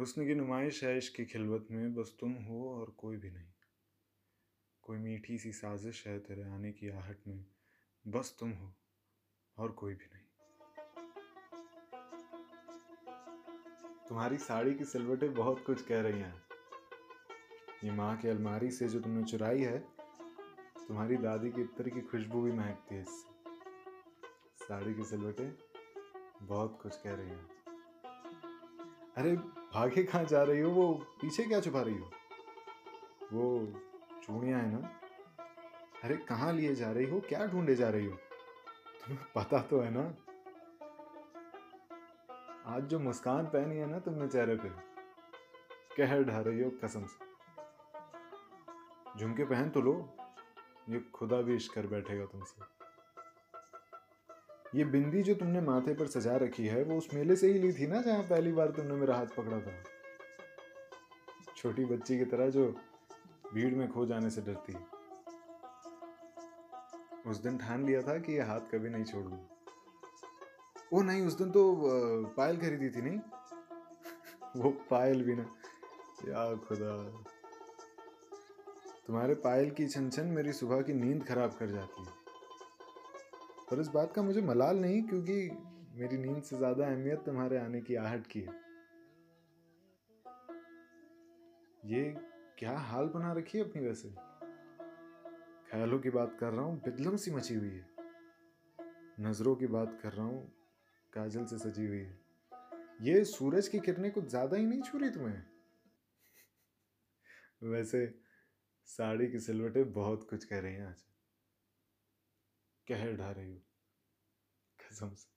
हुस्न की नुमाइश है इश्क की खिलवत में, बस तुम हो और कोई भी नहीं। कोई मीठी सी साजिश है तेरे आने की आहट में, बस तुम हो और कोई भी नहीं। तुम्हारी साड़ी की सिलवटें बहुत कुछ कह रही हैं। ये माँ की अलमारी से जो तुमने चुराई है, तुम्हारी दादी की इत्र की खुशबू भी महकती है इससे। साड़ी की सिलवटें बहुत कुछ कह रही हैं। अरे, भागे कहाँ जा रही हो? वो पीछे क्या छुपा रही हो? वो चूड़ियाँ है ना? अरे, कहाँ लिए जा रही हो? क्या ढूंढे जा रही हो? तुम्हें पता तो है ना? आज जो मुस्कान पहनी है ना तुमने चेहरे पे, कहर ढा रही हो कसम से। झुमके पहन तो लो, ये खुदा भी इश्क कर बैठेगा तुमसे। ये बिंदी जो तुमने माथे पर सजा रखी है, वो उस मेले से ही ली थी ना जहाँ पहली बार तुमने मेरा हाथ पकड़ा था? छोटी बच्ची की तरह जो भीड़ में खो जाने से डरती। उस दिन ठान लिया था कि ये हाथ कभी नहीं छोड़ूँगा ओ नहीं, उस दिन तो पायल खरीदी थी, नहीं? वो पायल भी ना। या खुदा। तुम्हारे पायल की छन छन मेरी सुबह की नींद खराब कर जाती। है पर इस बात का मुझे मलाल नहीं, क्योंकि मेरी नींद से ज़्यादा अहमियत तुम्हारे आने की आहट की है। ये क्या हाल बना रखी है अपनी वैसे? ख्यालों की बात कर रहा हूँ बिदलम सी मची हुई है। नज़रों की बात कर रहा हूँ, काजल से सजी हुई है। ये सूरज की किरणें कुछ ज़्यादा ही नहीं छू रही तुम्हें? वैसे साड़ी की सिलवटें बहुत कुछ कह रही हैं आज। कहर ढा रही हो। कसम से।